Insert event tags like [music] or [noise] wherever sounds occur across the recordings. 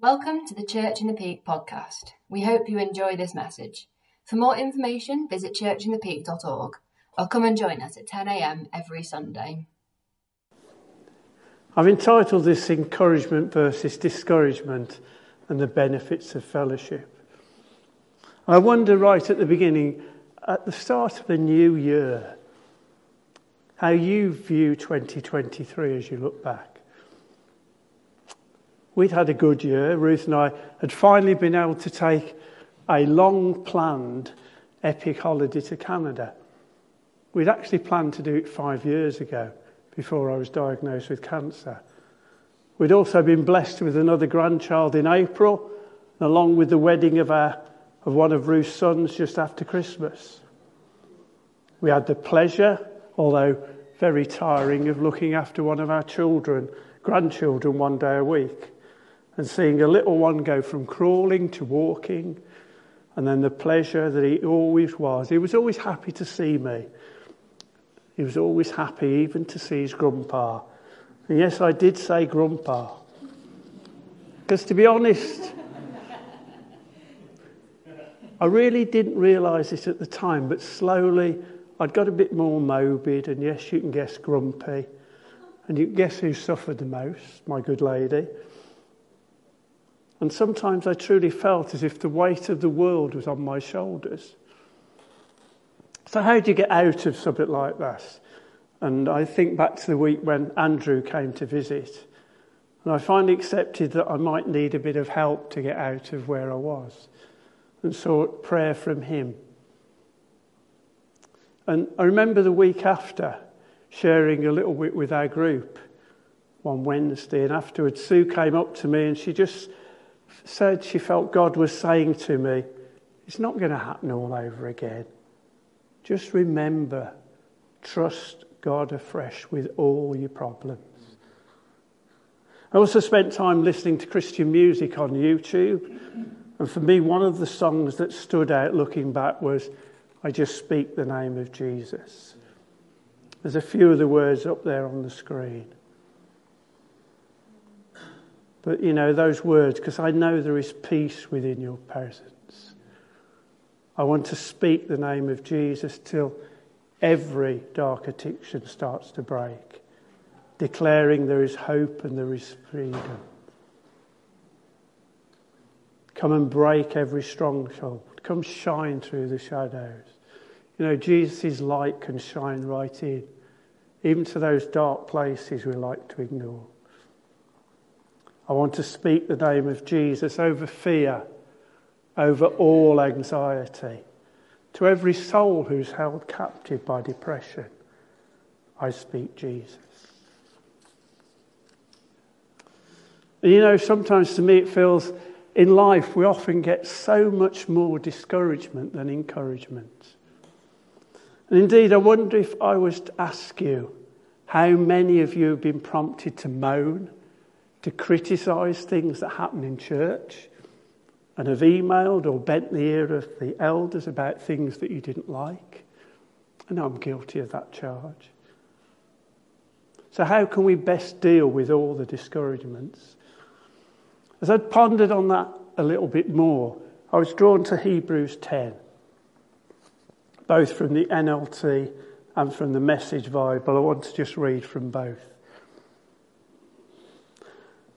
Welcome to the Church in the Peak podcast. We hope you enjoy this message. For more information, visit churchinthepeak.org or come and join us at 10am every Sunday. I've entitled this Encouragement versus Discouragement and the Benefits of Fellowship. I wonder right at the beginning, at the start of a new year, how you view 2023 as you look back. We'd had a good year. Ruth and I had finally been able to take a long planned epic holiday to Canada. We'd actually planned to do it five years ago before I was diagnosed with cancer. We'd also been blessed with another grandchild in April, along with the wedding of, our, of one of Ruth's sons just after Christmas. We had the pleasure, although very tiring, of looking after one of our children, grandchildren, one day a week and seeing a little one go from crawling to walking, and then the pleasure that he always was. He was always happy to see me. He was always happy even to see his grandpa. And yes, I did say grandpa. Because to be honest, I really didn't realise it at the time, but slowly I'd got a bit more morbid, and yes, you can guess grumpy. And you can guess who suffered the most? My good lady. And sometimes I truly felt as if the weight of the world was on my shoulders. So, how do you get out of something like that? And I think back to the week when Andrew came to visit. And I finally accepted that I might need a bit of help to get out of where I was and sought prayer from him. And I remember the week after sharing a little bit with our group one Wednesday, and afterwards Sue came up to me and she just said she felt God was saying to me, It's not going to happen all over again. Just remember, trust God afresh with all your problems. I also spent time listening to Christian music on YouTube. And for me, one of the songs that stood out looking back was I Just Speak the Name of Jesus. There's a few of the words up there on the screen. But, you know, those words, because I know there is peace within your presence. I want to speak the name of Jesus till every dark addiction starts to break, declaring there is hope and there is freedom. Come and break every stronghold. Come shine through the shadows. You know, Jesus' light can shine right in, even to those dark places we like to ignore. I want to speak the name of Jesus over fear, over all anxiety. To every soul who's held captive by depression, I speak Jesus. And you know, sometimes to me it feels in life we often get so much more discouragement than encouragement. And indeed, I wonder if I was to ask you how many of you have been prompted to moan to criticise things that happen in church and have emailed or bent the ear of the elders about things that you didn't like. And I'm guilty of that charge. So, how can we best deal with all the discouragements? As I'd pondered on that a little bit more, I was drawn to Hebrews 10, both from the NLT and from the Message Bible. I want to just read from both.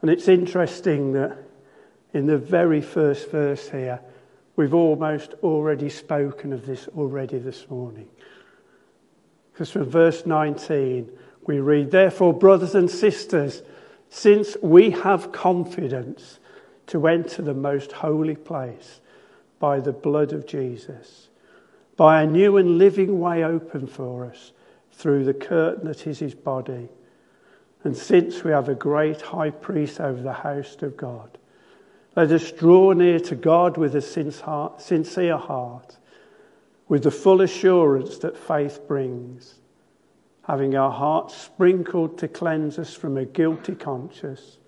And it's interesting that in the very first verse here, we've almost already spoken of this already this morning. Because from verse 19, we read, Therefore, brothers and sisters, since we have confidence to enter the most holy place by the blood of Jesus, by a new and living way open for us through the curtain that is his body and since we have a great high priest over the house of God, let us draw near to God with a sincere heart, with the full assurance that faith brings, having our hearts sprinkled to cleanse us from a guilty conscience,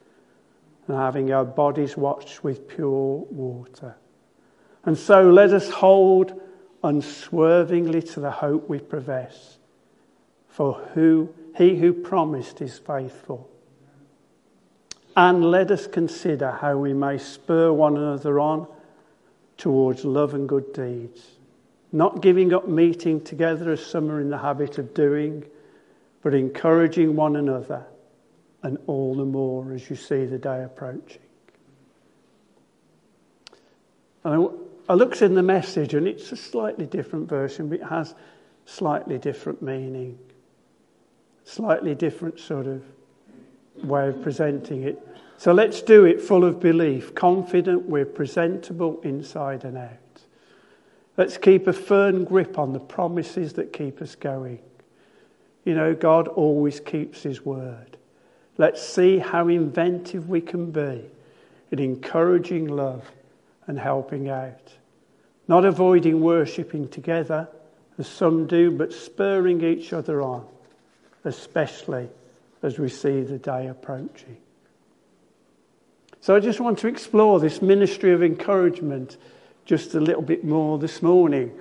and having our bodies washed with pure water. And so let us hold unswervingly to the hope we profess, for who he who promised is faithful. And let us consider how we may spur one another on towards love and good deeds, not giving up meeting together as some are in the habit of doing, but encouraging one another, and all the more as you see the day approaching. And I looked in the message, and it's a slightly different version, but it has slightly different meaning, slightly different sort of way of presenting it. So let's do it full of belief, confident we're presentable inside and out. Let's keep a firm grip on the promises that keep us going. You know, God always keeps his word. Let's see how inventive we can be in encouraging love and helping out. Not avoiding worshipping together, as some do, but spurring each other on, especially as we see the day approaching. So I just want to explore this ministry of encouragement just a little bit more this morning.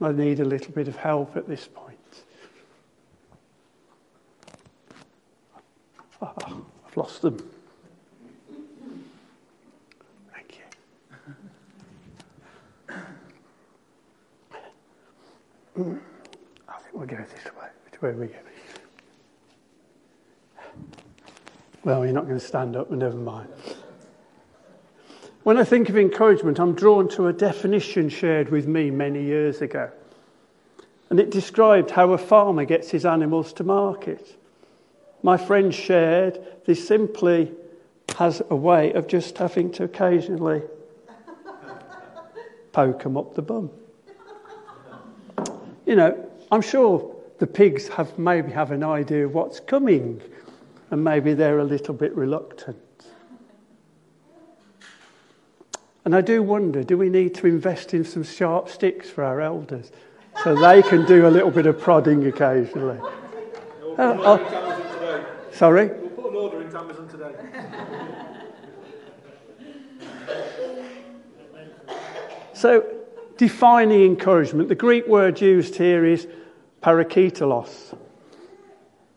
I need a little bit of help at this point. Oh, [laughs] I've lost them. Thank you. [coughs] I think we'll go this way. Which way are we go? Well, you're not going to stand up, but never mind. When I think of encouragement, I'm drawn to a definition shared with me many years ago. And it described how a farmer gets his animals to market. My friend shared this simply has a way of just having to occasionally [laughs] poke them up the bum. You know, I'm sure the pigs have maybe have an idea of what's coming, and maybe they're a little bit reluctant. And I do wonder do we need to invest in some sharp sticks for our elders so they can do a little bit of prodding occasionally? We'll uh, sorry? We'll put an order into Amazon today. so, defining encouragement, the Greek word used here is parakletos.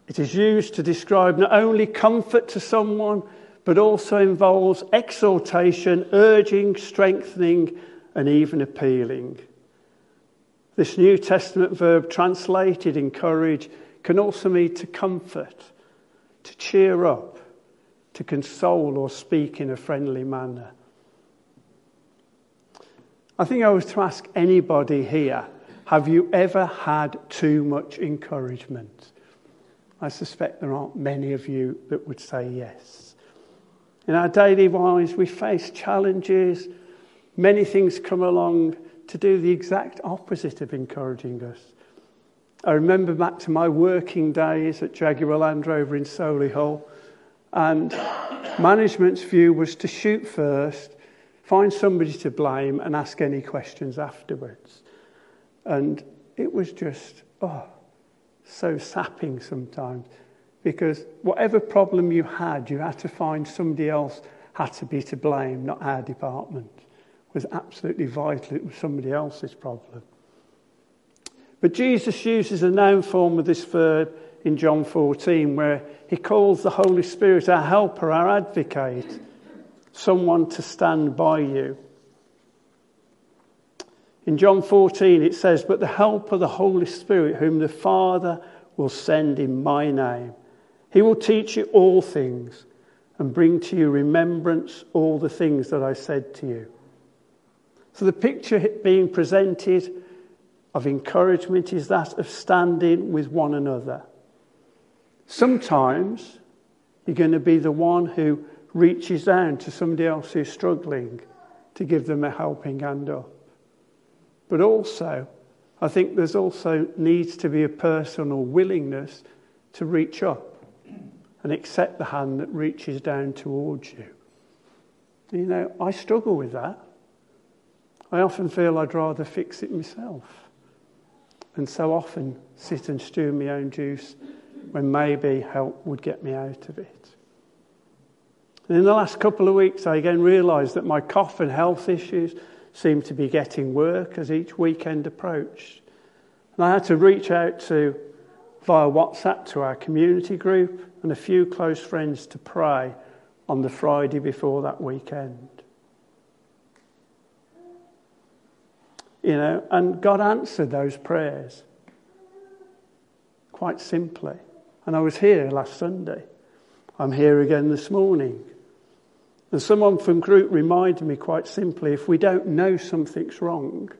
It is used to describe not only comfort to someone, but also involves exhortation, urging, strengthening, and even appealing. This New Testament verb translated encourage can also mean to comfort, to cheer up, to console, or speak in a friendly manner. I think I was to ask anybody here have you ever had too much encouragement? I suspect there aren't many of you that would say yes. In our daily lives, we face challenges. Many things come along to do the exact opposite of encouraging us. I remember back to my working days at Jaguar Land Rover in Solihull, and management's view was to shoot first, find somebody to blame, and ask any questions afterwards. And it was just, oh, so sapping sometimes because whatever problem you had, you had to find somebody else had to be to blame, not our department. It was absolutely vital. It was somebody else's problem. But Jesus uses a noun form of this verb in John 14, where he calls the Holy Spirit our helper, our advocate, someone to stand by you. In John 14, it says, But the helper, the Holy Spirit, whom the Father will send in my name, he will teach you all things and bring to you remembrance all the things that I said to you. So the picture being presented of encouragement is that of standing with one another. Sometimes you're going to be the one who reaches down to somebody else who's struggling to give them a helping hand up. But also, I think there's also needs to be a personal willingness to reach up and accept the hand that reaches down towards you. You know, I struggle with that. I often feel I'd rather fix it myself. And so often sit and stew my own juice when maybe help would get me out of it. And in the last couple of weeks, I again realised that my cough and health issues seemed to be getting work as each weekend approached. And I had to reach out to via WhatsApp to our community group and a few close friends to pray on the Friday before that weekend. You know, and God answered those prayers quite simply. And I was here last Sunday. I'm here again this morning. And someone from group reminded me quite simply if we don't know something's wrong,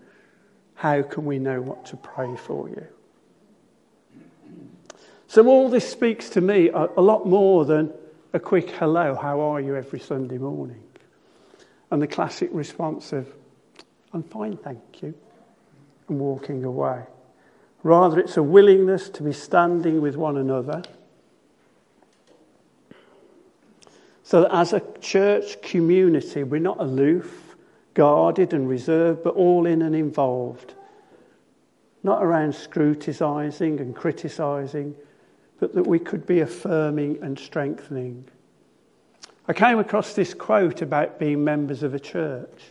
how can we know what to pray for you? So, all this speaks to me a, a lot more than a quick hello, how are you every Sunday morning? And the classic response of, I'm fine, thank you, and walking away. Rather, it's a willingness to be standing with one another. So that as a church community, we're not aloof, guarded, and reserved, but all in and involved. Not around scrutinising and criticising, but that we could be affirming and strengthening. I came across this quote about being members of a church.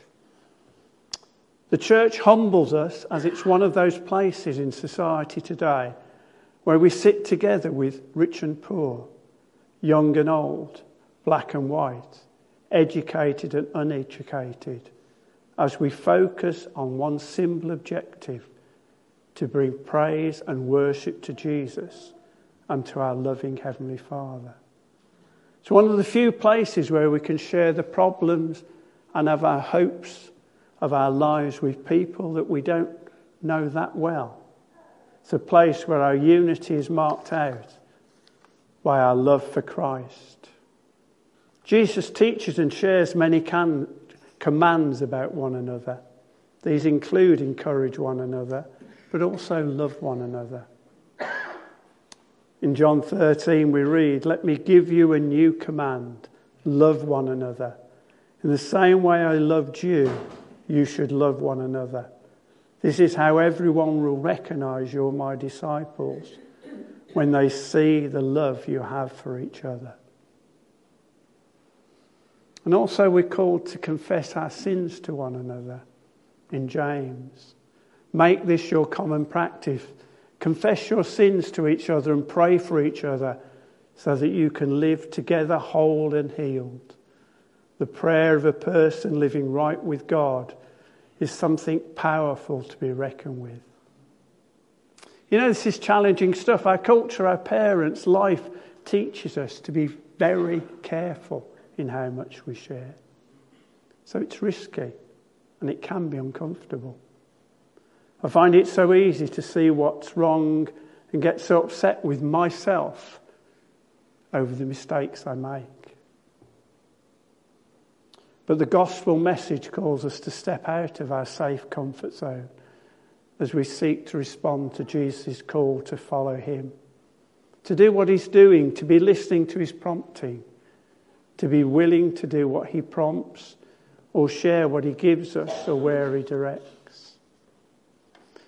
The church humbles us as it's one of those places in society today where we sit together with rich and poor, young and old, black and white, educated and uneducated, as we focus on one simple objective to bring praise and worship to Jesus and to our loving Heavenly Father. It's one of the few places where we can share the problems and have our hopes of our lives with people that we don't know that well. It's a place where our unity is marked out by our love for Christ. Jesus teaches and shares many can- commands about one another. These include encourage one another, but also love one another. In John 13, we read, Let me give you a new command love one another. In the same way I loved you, you should love one another. This is how everyone will recognize you're my disciples when they see the love you have for each other. And also, we're called to confess our sins to one another in James. Make this your common practice. Confess your sins to each other and pray for each other so that you can live together whole and healed. The prayer of a person living right with God is something powerful to be reckoned with. You know, this is challenging stuff. Our culture, our parents, life teaches us to be very careful in how much we share. So it's risky and it can be uncomfortable. I find it so easy to see what's wrong and get so upset with myself over the mistakes I make. But the gospel message calls us to step out of our safe comfort zone as we seek to respond to Jesus' call to follow him, to do what he's doing, to be listening to his prompting, to be willing to do what he prompts or share what he gives us or where he directs.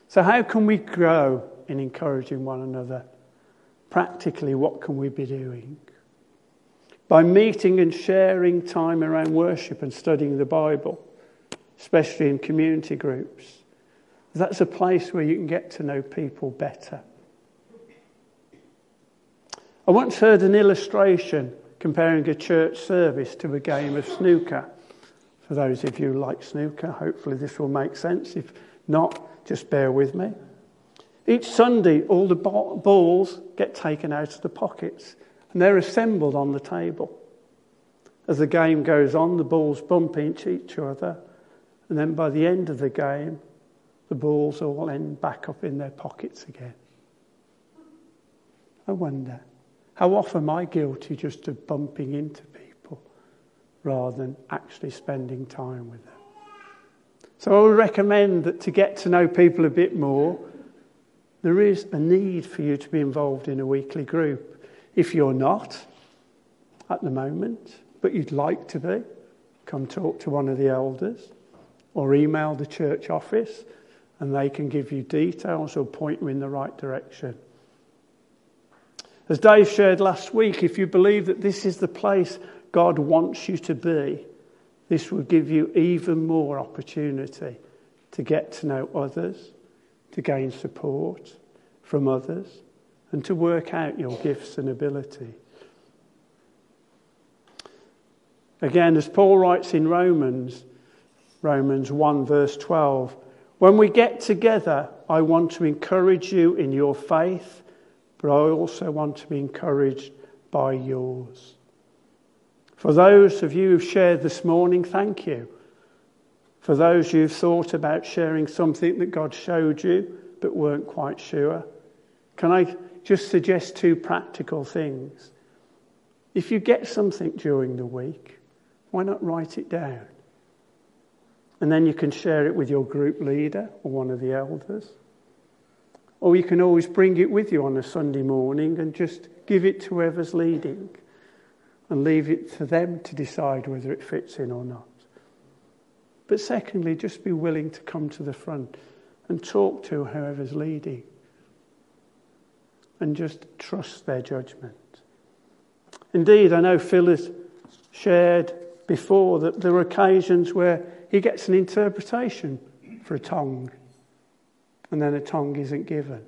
So, how can we grow in encouraging one another? Practically, what can we be doing? by meeting and sharing time around worship and studying the Bible, especially in community groups. That's a place where you can get to know people better. I once heard an illustration comparing a church service to a game of snooker. For those of you who like snooker, hopefully this will make sense. If not, just bear with me. Each Sunday, all the balls get taken out of the pockets and they're assembled on the table. As the game goes on, the balls bump into each other, and then by the end of the game, the balls all end back up in their pockets again. I wonder, how often am I guilty just of bumping into people rather than actually spending time with them? So I would recommend that to get to know people a bit more, there is a need for you to be involved in a weekly group. If you're not at the moment, but you'd like to be, come talk to one of the elders or email the church office and they can give you details or point you in the right direction. As Dave shared last week, if you believe that this is the place God wants you to be, this will give you even more opportunity to get to know others, to gain support from others, and to work out your gifts and ability. Again, as Paul writes in Romans, Romans 1, verse 12, when we get together, I want to encourage you in your faith, but I also want to be encouraged by yours. For those of you who've shared this morning, thank you. For those who've thought about sharing something that God showed you but weren't quite sure, can I just suggest two practical things? If you get something during the week, why not write it down? And then you can share it with your group leader or one of the elders. Or you can always bring it with you on a Sunday morning and just give it to whoever's leading and leave it to them to decide whether it fits in or not. But secondly, just be willing to come to the front and talk to whoever's leading and just trust their judgment. Indeed, I know Phil has shared before that there are occasions where he gets an interpretation for a tongue, and then a tongue isn't given.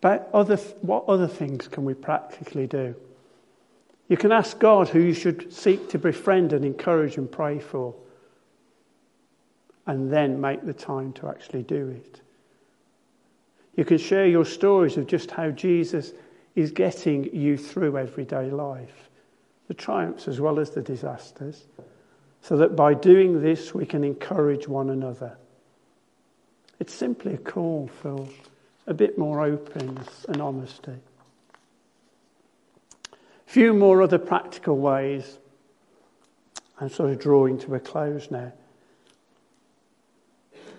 But other, what other things can we practically do? You can ask God who you should seek to befriend and encourage and pray for, and then make the time to actually do it. You can share your stories of just how Jesus is getting you through everyday life, the triumphs as well as the disasters, so that by doing this we can encourage one another. It's simply a call for a bit more openness and honesty. A few more other practical ways. I'm sort of drawing to a close now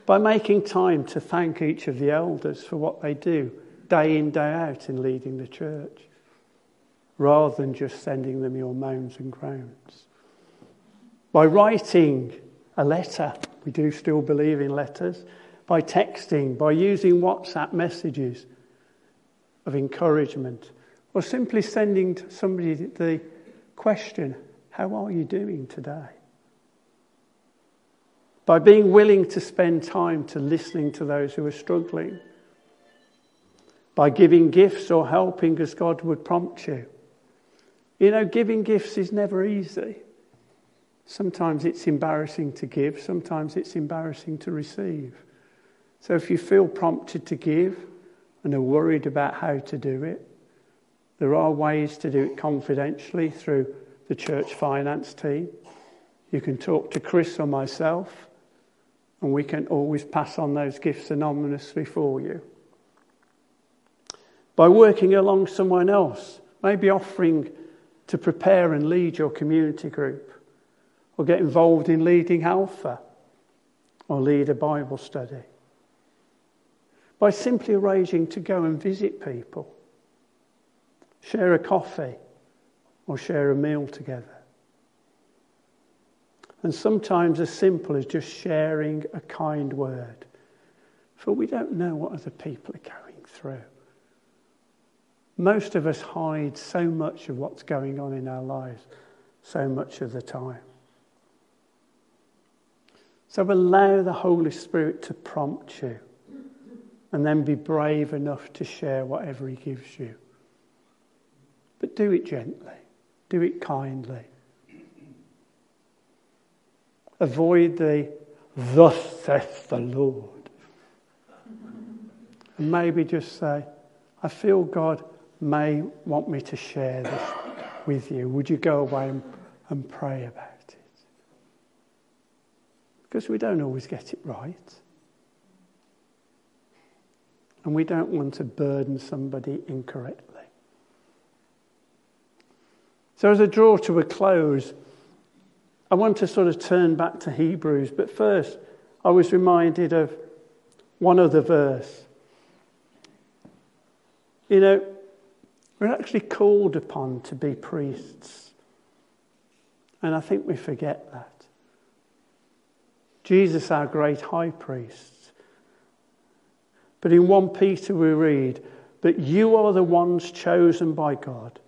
by making time to thank each of the elders for what they do day in, day out in leading the church, rather than just sending them your moans and groans. By writing a letter, we do still believe in letters, by texting, by using WhatsApp messages of encouragement, or simply sending somebody the question, How are you doing today? by being willing to spend time to listening to those who are struggling, by giving gifts or helping as God would prompt you. You know, giving gifts is never easy. Sometimes it's embarrassing to give, sometimes it's embarrassing to receive. So if you feel prompted to give and are worried about how to do it, there are ways to do it confidentially through the church finance team. You can talk to Chris or myself. And we can always pass on those gifts anonymously for you. By working along someone else, maybe offering to prepare and lead your community group, or get involved in leading Alpha, or lead a Bible study. By simply arranging to go and visit people, share a coffee, or share a meal together. And sometimes as simple as just sharing a kind word. For we don't know what other people are going through. Most of us hide so much of what's going on in our lives so much of the time. So allow the Holy Spirit to prompt you and then be brave enough to share whatever He gives you. But do it gently, do it kindly. Avoid the thus saith the Lord. And maybe just say, I feel God may want me to share this with you. Would you go away and, and pray about it? Because we don't always get it right. And we don't want to burden somebody incorrectly. So, as I draw to a close, I want to sort of turn back to Hebrews, but first, I was reminded of one other verse. You know, we're actually called upon to be priests. And I think we forget that. Jesus, our great high priest. But in 1 Peter we read, that you are the ones chosen by God,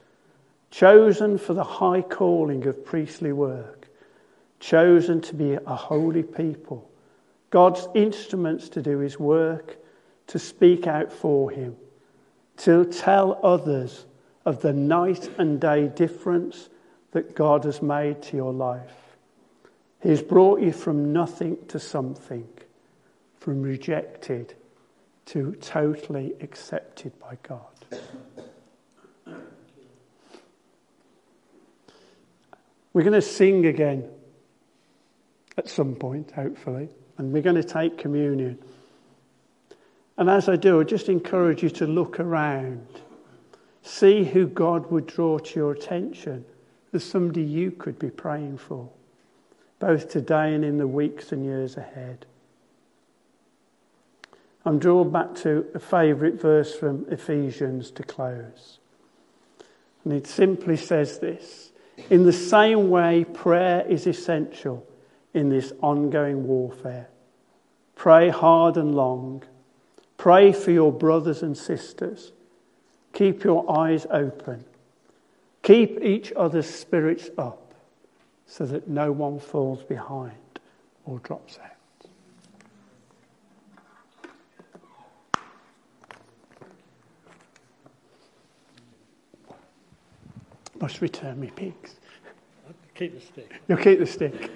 chosen for the high calling of priestly work chosen to be a holy people, God's instruments to do his work, to speak out for him, to tell others of the night and day difference that God has made to your life. He has brought you from nothing to something, from rejected to totally accepted by God. We're going to sing again at some point, hopefully, and we're going to take communion. And as I do, I just encourage you to look around, see who God would draw to your attention as somebody you could be praying for, both today and in the weeks and years ahead. I'm drawn back to a favourite verse from Ephesians to close. And it simply says this In the same way, prayer is essential in this ongoing warfare. Pray hard and long. Pray for your brothers and sisters. Keep your eyes open. Keep each other's spirits up so that no one falls behind or drops out. Must return me pigs. Keep the stick. You'll keep the stick.